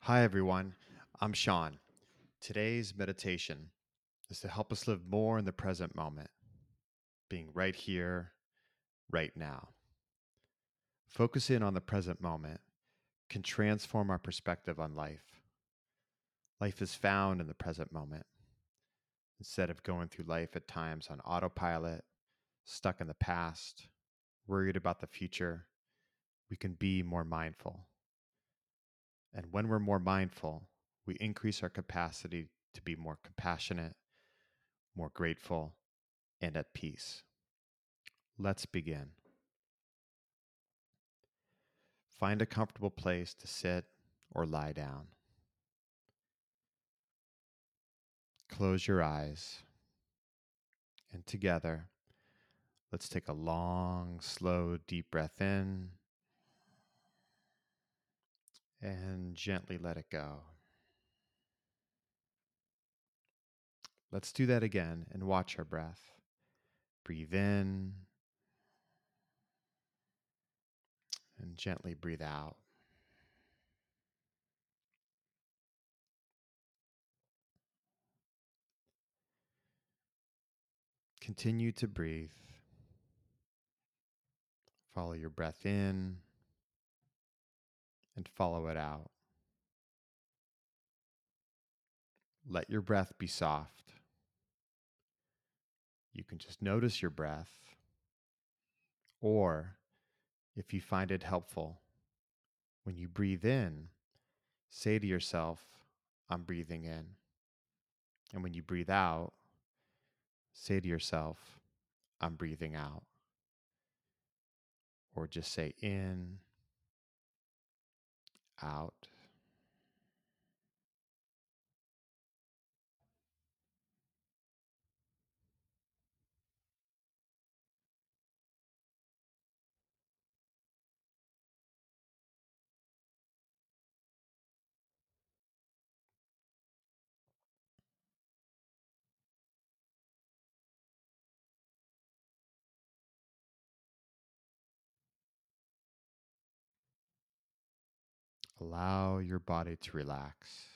Hi, everyone. I'm Sean. Today's meditation is to help us live more in the present moment, being right here, right now. Focusing on the present moment can transform our perspective on life. Life is found in the present moment. Instead of going through life at times on autopilot, stuck in the past, worried about the future, we can be more mindful. And when we're more mindful, we increase our capacity to be more compassionate, more grateful, and at peace. Let's begin. Find a comfortable place to sit or lie down. Close your eyes. And together, let's take a long, slow, deep breath in and gently let it go. Let's do that again and watch our breath. Breathe in and gently breathe out. Continue to breathe. Follow your breath in and follow it out. Let your breath be soft. You can just notice your breath, or if you find it helpful, when you breathe in, say to yourself, I'm breathing in. And when you breathe out, say to yourself, I'm breathing out. Or just say in, out. Allow your body to relax,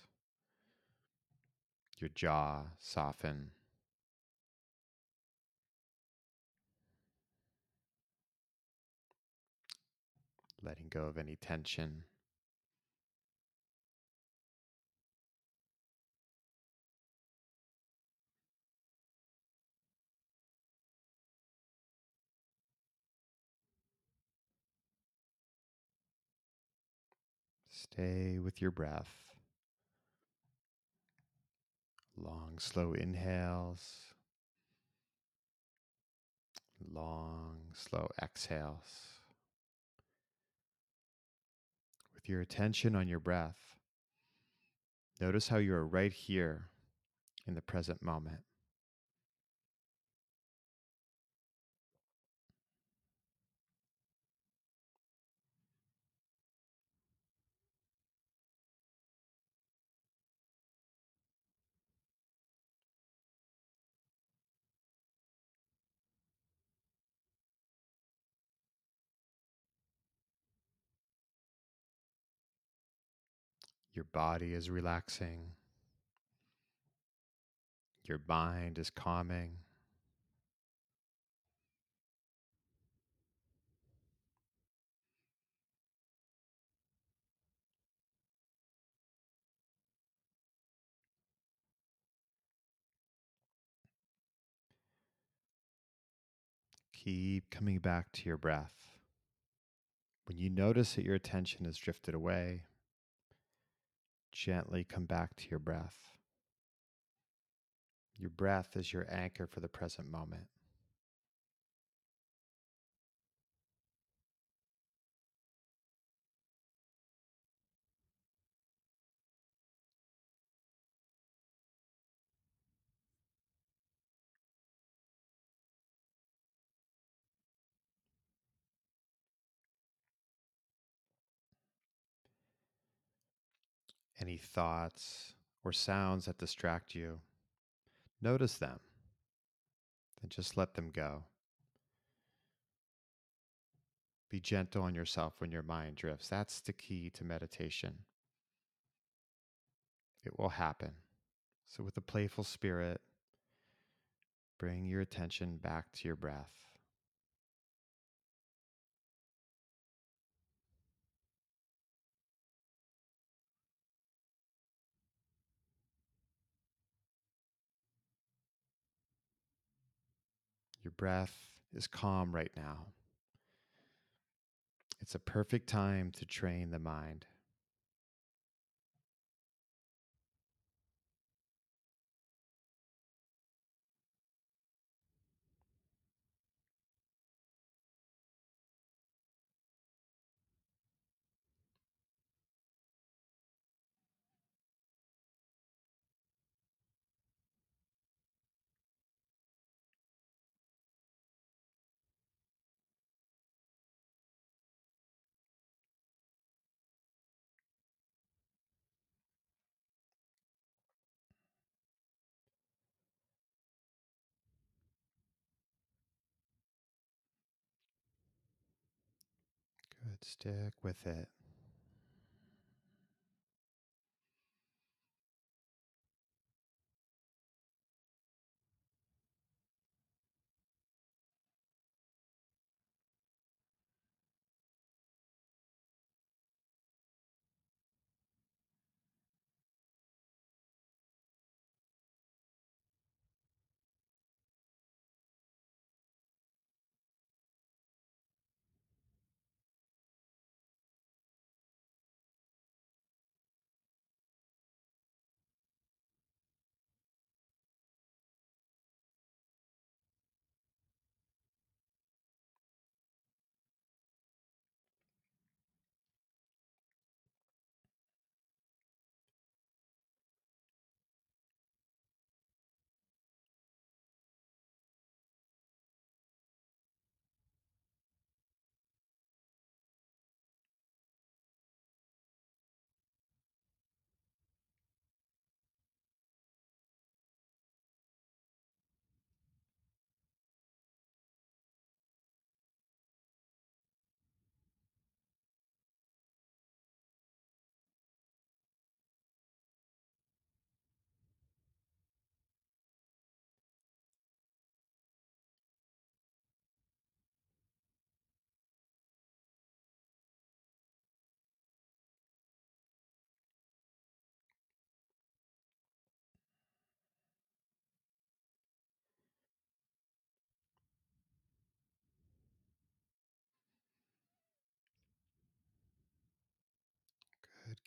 your jaw soften. Letting go of any tension. Stay with your breath. Long, slow inhales. Long, slow exhales. With your attention on your breath, notice how you are right here in the present moment. Your body is relaxing. Your mind is calming. Keep coming back to your breath. When you notice that your attention has drifted away, gently come back to your breath. Your breath is your anchor for the present moment. Any thoughts or sounds that distract you, notice them and just let them go. Be gentle on yourself when your mind drifts. That's the key to meditation. it will happen. So, with a playful spirit, bring your attention back to your breath. Your breath is calm right now. It's a perfect time to train the mind. Stick with it.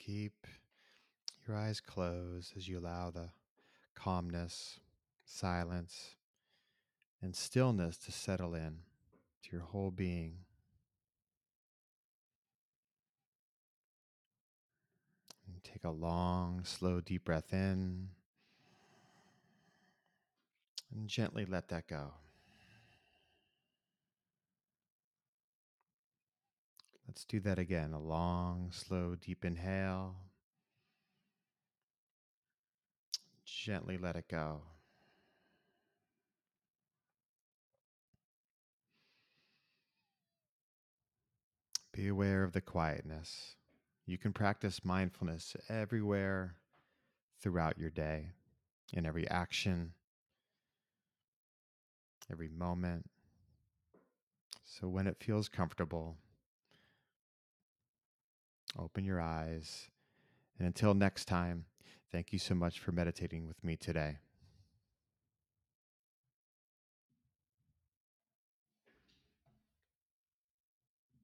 Keep your eyes closed as you allow the calmness, silence, and stillness to settle in to your whole being. And take a long, slow, deep breath in and gently let that go. Let's do that again. A long, slow, deep inhale. Gently let it go. Be aware of the quietness. You can practice mindfulness everywhere throughout your day, in every action, every moment. So when it feels comfortable, open your eyes. And until next time, thank you so much for meditating with me today.